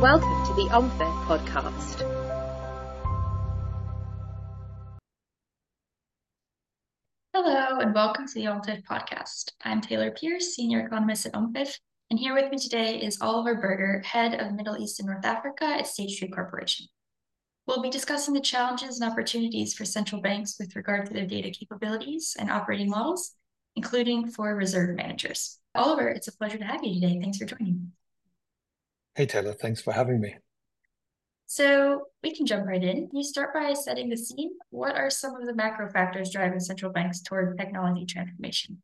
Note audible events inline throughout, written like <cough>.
Welcome to the OMFIF podcast. Hello, and welcome to the OMFIF podcast. I'm Taylor Pearce, Senior Economist at OMFIF, and here with me today is Oliver Berger, Head of Middle East and North Africa at State Street Corporation. We'll be discussing the challenges and opportunities for central banks with regard to their data capabilities and operating models, including for reserve managers. Oliver, it's a pleasure to have you today. Thanks for joining. Hey, Taylor, thanks for having me. So we can jump right in. You start by setting the scene? What are some of the macro factors driving central banks toward technology transformation?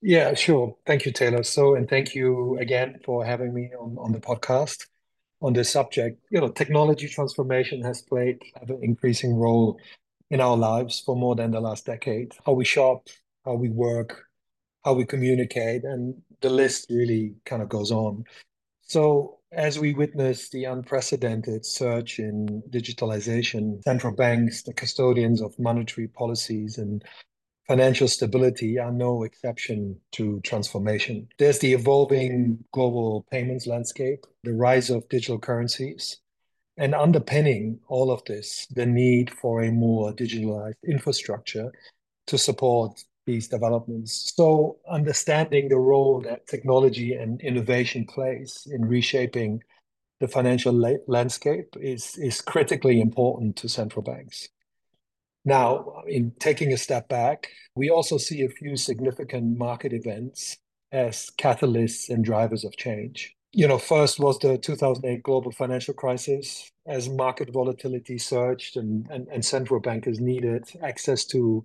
Yeah, sure. Thank you, Taylor. So, and thank you again for having me on, on the podcast on this subject. You know, technology transformation has played an increasing role in our lives for more than the last decade. How we shop, how we work, how we communicate, and the list really kind of goes on. So, as we witness the unprecedented surge in digitalization, central banks, the custodians of monetary policies and financial stability are no exception to transformation. There's the evolving global payments landscape, the rise of digital currencies, and underpinning all of this, the need for a more digitalized infrastructure to support these developments. So, understanding the role that technology and innovation plays in reshaping the financial la- landscape is, is critically important to central banks. Now, in taking a step back, we also see a few significant market events as catalysts and drivers of change. You know, first was the 2008 global financial crisis as market volatility surged and, and, and central bankers needed access to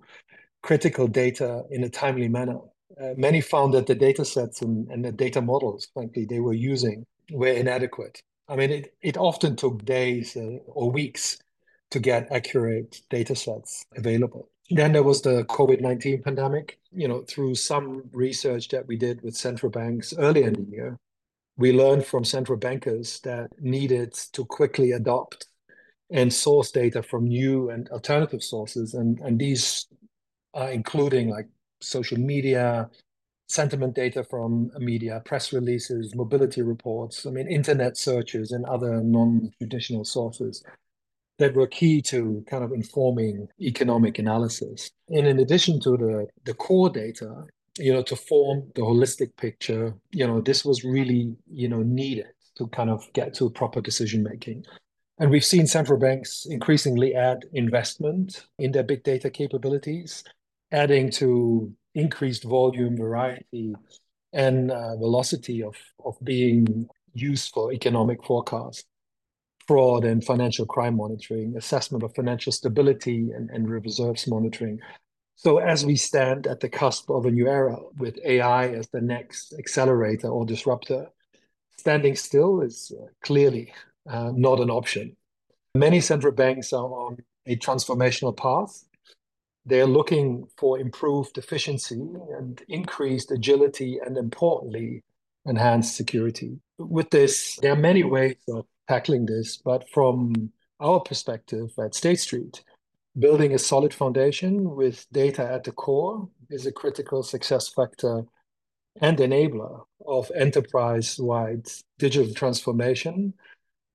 critical data in a timely manner. Uh, many found that the data sets and, and the data models, frankly, they were using were inadequate. I mean, it, it often took days uh, or weeks to get accurate data sets available. Then there was the COVID 19 pandemic. You know, through some research that we did with central banks earlier in the year, we learned from central bankers that needed to quickly adopt and source data from new and alternative sources. And, and these Uh, including like social media, sentiment data from media, press releases, mobility reports, I mean, internet searches, and other non traditional sources that were key to kind of informing economic analysis. And in addition to the, the core data, you know, to form the holistic picture, you know, this was really, you know, needed to kind of get to proper decision making. And we've seen central banks increasingly add investment in their big data capabilities, adding to increased volume, variety, and uh, velocity of, of being used for economic forecast fraud and financial crime monitoring, assessment of financial stability and, and reserves monitoring. So as we stand at the cusp of a new era with AI as the next accelerator or disruptor, standing still is uh, clearly uh, not an option. Many central banks are on a transformational path. They're looking for improved efficiency and increased agility and importantly, enhanced security. With this, there are many ways of tackling this. But from our perspective at State Street, building a solid foundation with data at the core is a critical success factor and enabler of enterprise wide digital transformation.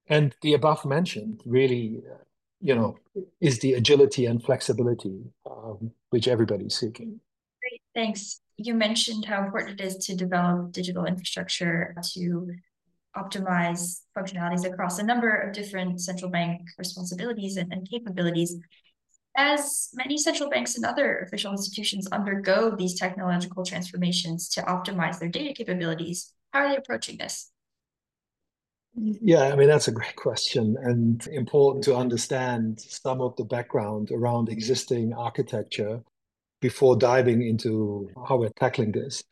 And the above mentioned really, uh, you know, is the agility and flexibility um, which everybody's seeking. Great, thanks. You mentioned how important it is to develop digital infrastructure to optimize functionalities across a number of different central bank responsibilities and, and capabilities. As many central banks and other official institutions undergo these technological transformations to optimize their data capabilities, how are they approaching this? Yeah, I mean, that's a great question and important to understand some of the background around existing architecture before diving into how we're tackling this.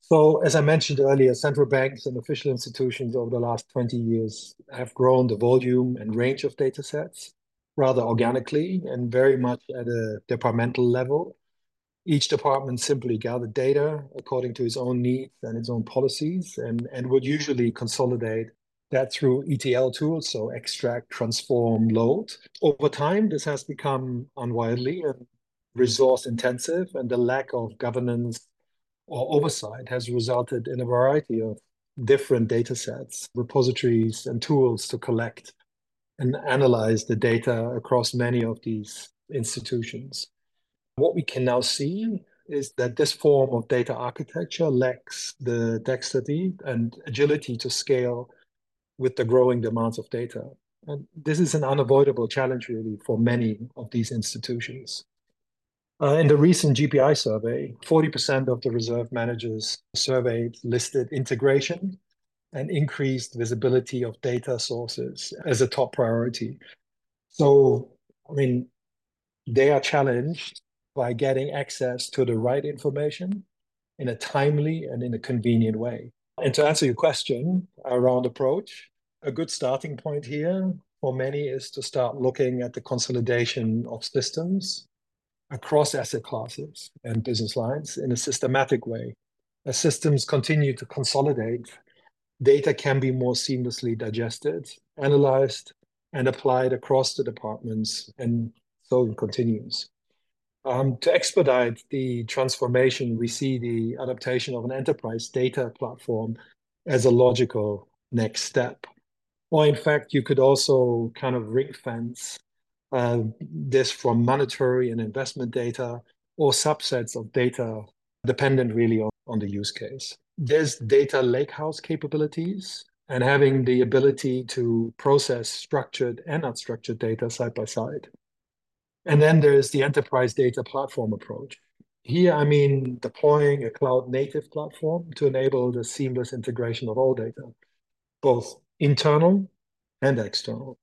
So, as I mentioned earlier, central banks and official institutions over the last 20 years have grown the volume and range of data sets rather organically and very much at a departmental level. Each department simply gathered data according to its own needs and its own policies and, and would usually consolidate that through ETL tools, so extract, transform, load. Over time, this has become unwieldy and resource intensive, and the lack of governance or oversight has resulted in a variety of different data sets, repositories, and tools to collect and analyze the data across many of these institutions. What we can now see is that this form of data architecture lacks the dexterity and agility to scale with the growing demands of data. And this is an unavoidable challenge, really, for many of these institutions. Uh, in the recent GPI survey, 40% of the reserve managers surveyed listed integration and increased visibility of data sources as a top priority. So, I mean, they are challenged by getting access to the right information in a timely and in a convenient way. And to answer your question around approach, a good starting point here for many is to start looking at the consolidation of systems across asset classes and business lines in a systematic way. As systems continue to consolidate, data can be more seamlessly digested, analyzed, and applied across the departments, and so it continues. Um, to expedite the transformation, we see the adaptation of an enterprise data platform as a logical next step. Or in fact, you could also kind of ring fence uh, this from monetary and investment data or subsets of data dependent really on, on the use case. There's data lakehouse capabilities and having the ability to process structured and unstructured data side by side. And then there's the enterprise data platform approach. Here, I mean deploying a cloud native platform to enable the seamless integration of all data, both internal and external.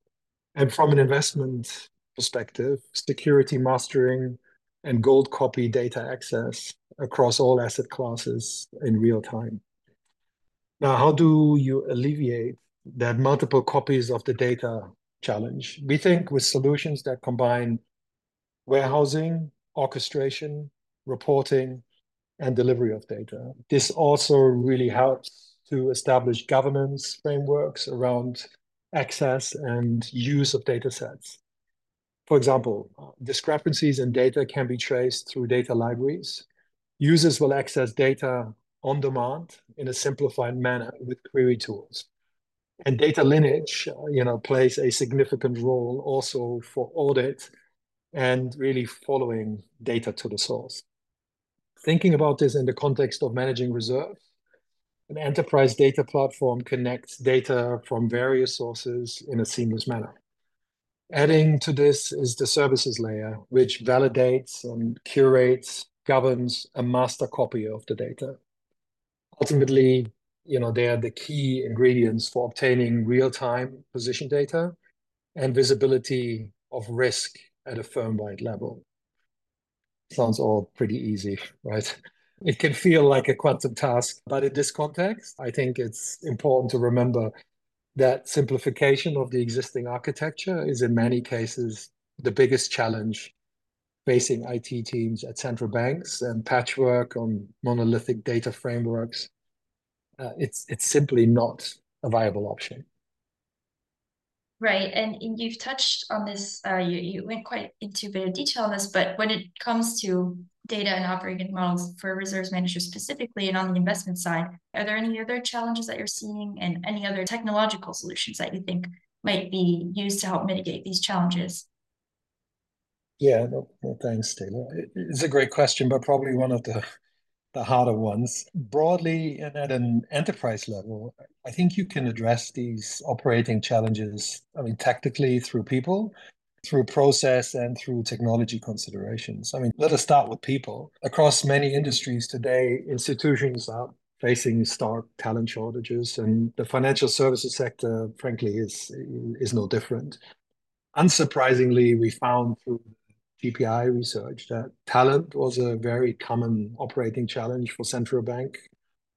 And from an investment perspective, security mastering and gold copy data access across all asset classes in real time. Now, how do you alleviate that multiple copies of the data challenge? We think with solutions that combine warehousing, orchestration, reporting, and delivery of data. This also really helps to establish governance frameworks around access and use of data sets. For example, discrepancies in data can be traced through data libraries. Users will access data on demand in a simplified manner with query tools. And data lineage, you know, plays a significant role also for audit and really following data to the source. Thinking about this in the context of managing reserves, an enterprise data platform connects data from various sources in a seamless manner. Adding to this is the services layer, which validates and curates, governs a master copy of the data. Ultimately, you know, they are the key ingredients for obtaining real-time position data and visibility of risk at a firm-wide level. Sounds all pretty easy, <laughs> right? It can feel like a quantum task, but in this context, I think it's important to remember that simplification of the existing architecture is in many cases the biggest challenge facing IT teams at central banks and patchwork on monolithic data frameworks. Uh, it's it's simply not a viable option. Right, and, you've touched on this. Uh, you you went quite into a bit of detail on this, but when it comes to data and operating models for reserves managers specifically, and on the investment side, are there any other challenges that you're seeing, and any other technological solutions that you think might be used to help mitigate these challenges? Yeah, no, no thanks, Taylor. It's a great question, but probably one of the the harder ones. Broadly and at an enterprise level, I think you can address these operating challenges, I mean, tactically through people, through process, and through technology considerations. I mean, let us start with people. Across many industries today, institutions are facing stark talent shortages, and the financial services sector, frankly, is, is no different. Unsurprisingly, we found through GPI research that talent was a very common operating challenge for central bank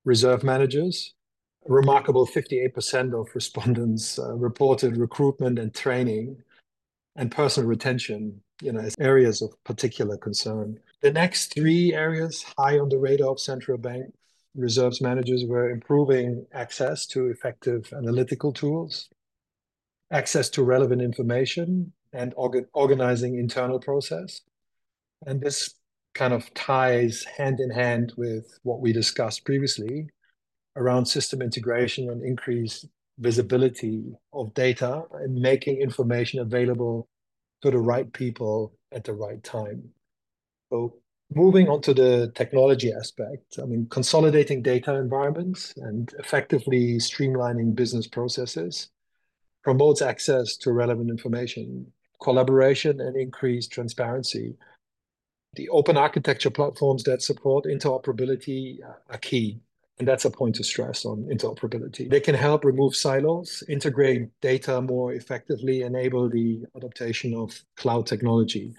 reserve managers. A remarkable 58% of respondents uh, reported recruitment and training and personal retention you know, as areas of particular concern. The next three areas high on the radar of central bank reserves managers were improving access to effective analytical tools, access to relevant information, and orga organizing internal process. And this kind of ties hand in hand with what we discussed previously around system integration and increased visibility of data and making information available to the right people at the right time. So moving on to the technology aspect, I mean, consolidating data environments and effectively streamlining business processes promotes access to relevant information, collaboration, and increased transparency. The open architecture platforms that support interoperability uh, are key and that's a point to stress on interoperability. They can help remove silos, integrate data more effectively, enable the adaptation of cloud technology.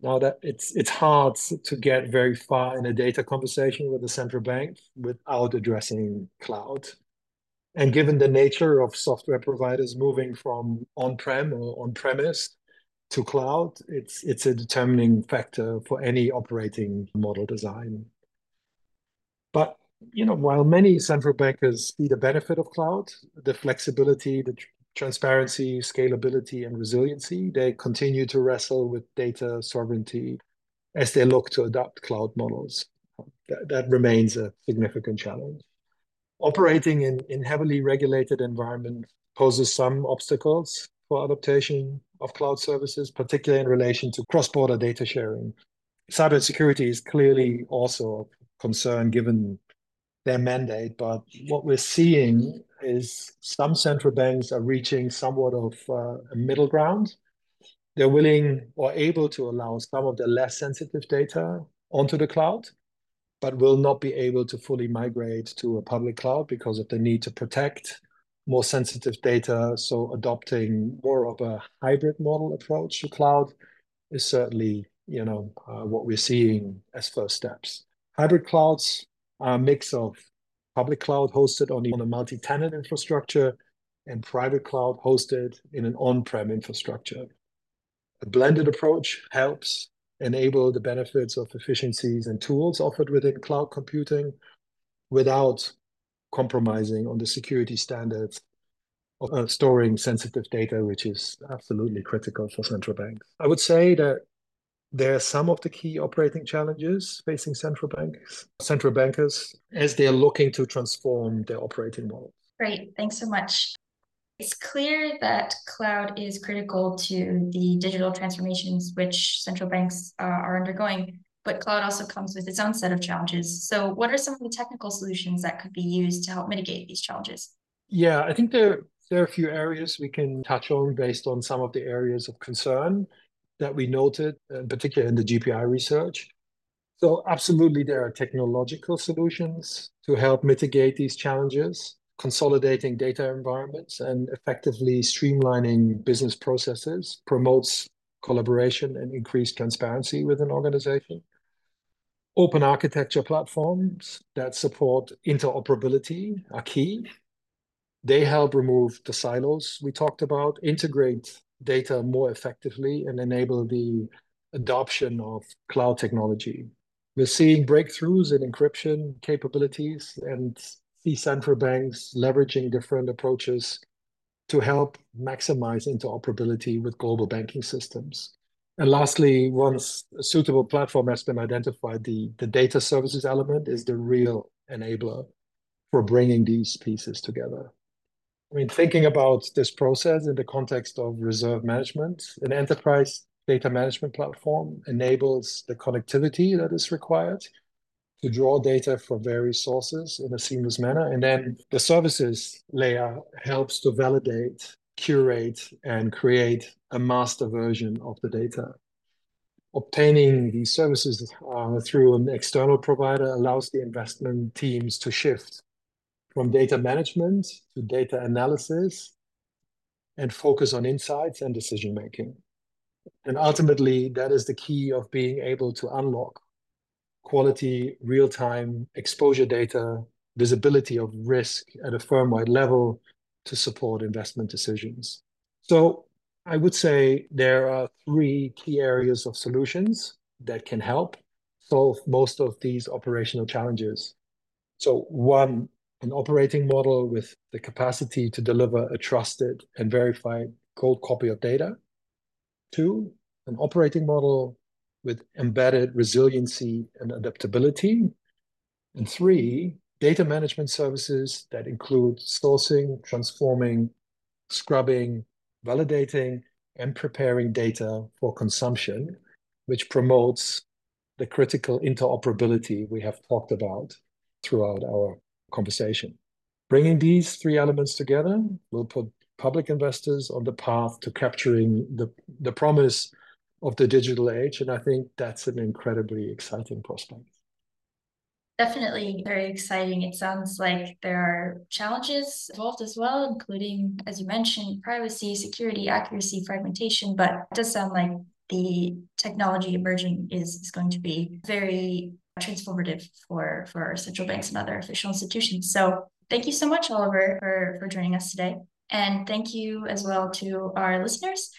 Now that it's it's hard to get very far in a data conversation with the central bank without addressing cloud. And given the nature of software providers moving from on-prem or on-premise to cloud, it's it's a determining factor for any operating model design. But you know, while many central bankers see the benefit of cloud, the flexibility, the tr transparency, scalability, and resiliency, they continue to wrestle with data sovereignty as they look to adopt cloud models. That, that remains a significant challenge. Operating in, in heavily regulated environment poses some obstacles for adaptation of cloud services, particularly in relation to cross-border data sharing. Cybersecurity is clearly also a concern given their mandate. But what we're seeing is some central banks are reaching somewhat of uh, a middle ground. They're willing or able to allow some of the less sensitive data onto the cloud, but will not be able to fully migrate to a public cloud because of the need to protect more sensitive data. So adopting more of a hybrid model approach to cloud is certainly, you know, uh, what we're seeing as first steps. Hybrid clouds are a mix of public cloud hosted on, on a multi-tenant infrastructure and private cloud hosted in an on-prem infrastructure. A blended approach helps enable the benefits of efficiencies and tools offered within cloud computing without compromising on the security standards of uh, storing sensitive data, which is absolutely critical for central banks. I would say that there are some of the key operating challenges facing central banks, central bankers, as they are looking to transform their operating model. Great, thanks so much. It's clear that cloud is critical to the digital transformations which central banks uh, are undergoing, but cloud also comes with its own set of challenges. So, what are some of the technical solutions that could be used to help mitigate these challenges? Yeah, I think there, there are a few areas we can touch on based on some of the areas of concern that we noted, in particular in the GPI research. So absolutely, there are technological solutions to help mitigate these challenges, consolidating data environments and effectively streamlining business processes promotes collaboration and increased transparency within organization. Open architecture platforms that support interoperability are key. They help remove the silos we talked about, integrate data more effectively and enable the adoption of cloud technology. We're seeing breakthroughs in encryption capabilities and see central banks leveraging different approaches to help maximize interoperability with global banking systems. And lastly, once a suitable platform has been identified, the, the data services element is the real enabler for bringing these pieces together. I mean, thinking about this process in the context of reserve management, an enterprise data management platform enables the connectivity that is required to draw data from various sources in a seamless manner. And then the services layer helps to validate, curate, and create a master version of the data. Obtaining these services uh, through an external provider allows the investment teams to shift from data management to data analysis and focus on insights and decision making. And ultimately, that is the key of being able to unlock quality, real time exposure data, visibility of risk at a firm wide level to support investment decisions. So, I would say there are three key areas of solutions that can help solve most of these operational challenges. So, one an operating model with the capacity to deliver a trusted and verified gold copy of data. Two, an operating model with embedded resiliency and adaptability. And three, data management services that include sourcing, transforming, scrubbing, validating, and preparing data for consumption, which promotes the critical interoperability we have talked about throughout our conversation. Bringing these three elements together will put public investors on the path to capturing the, the promise of the digital age. And I think that's an incredibly exciting prospect. Definitely very exciting. It sounds like there are challenges involved as well, including, as you mentioned, privacy, security, accuracy, fragmentation. But it does sound like the technology emerging is, is going to be very transformative for, for central banks and other official institutions. So thank you so much, Oliver, for, for joining us today. And thank you as well to our listeners.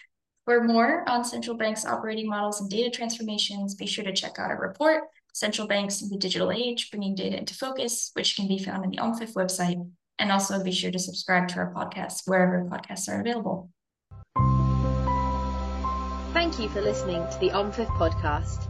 For more on central banks' operating models and data transformations, be sure to check out our report Central Banks in the Digital Age, Bringing Data into Focus, which can be found on the OMFIF website. And also be sure to subscribe to our podcast wherever podcasts are available. Thank you for listening to the OMFIF podcast.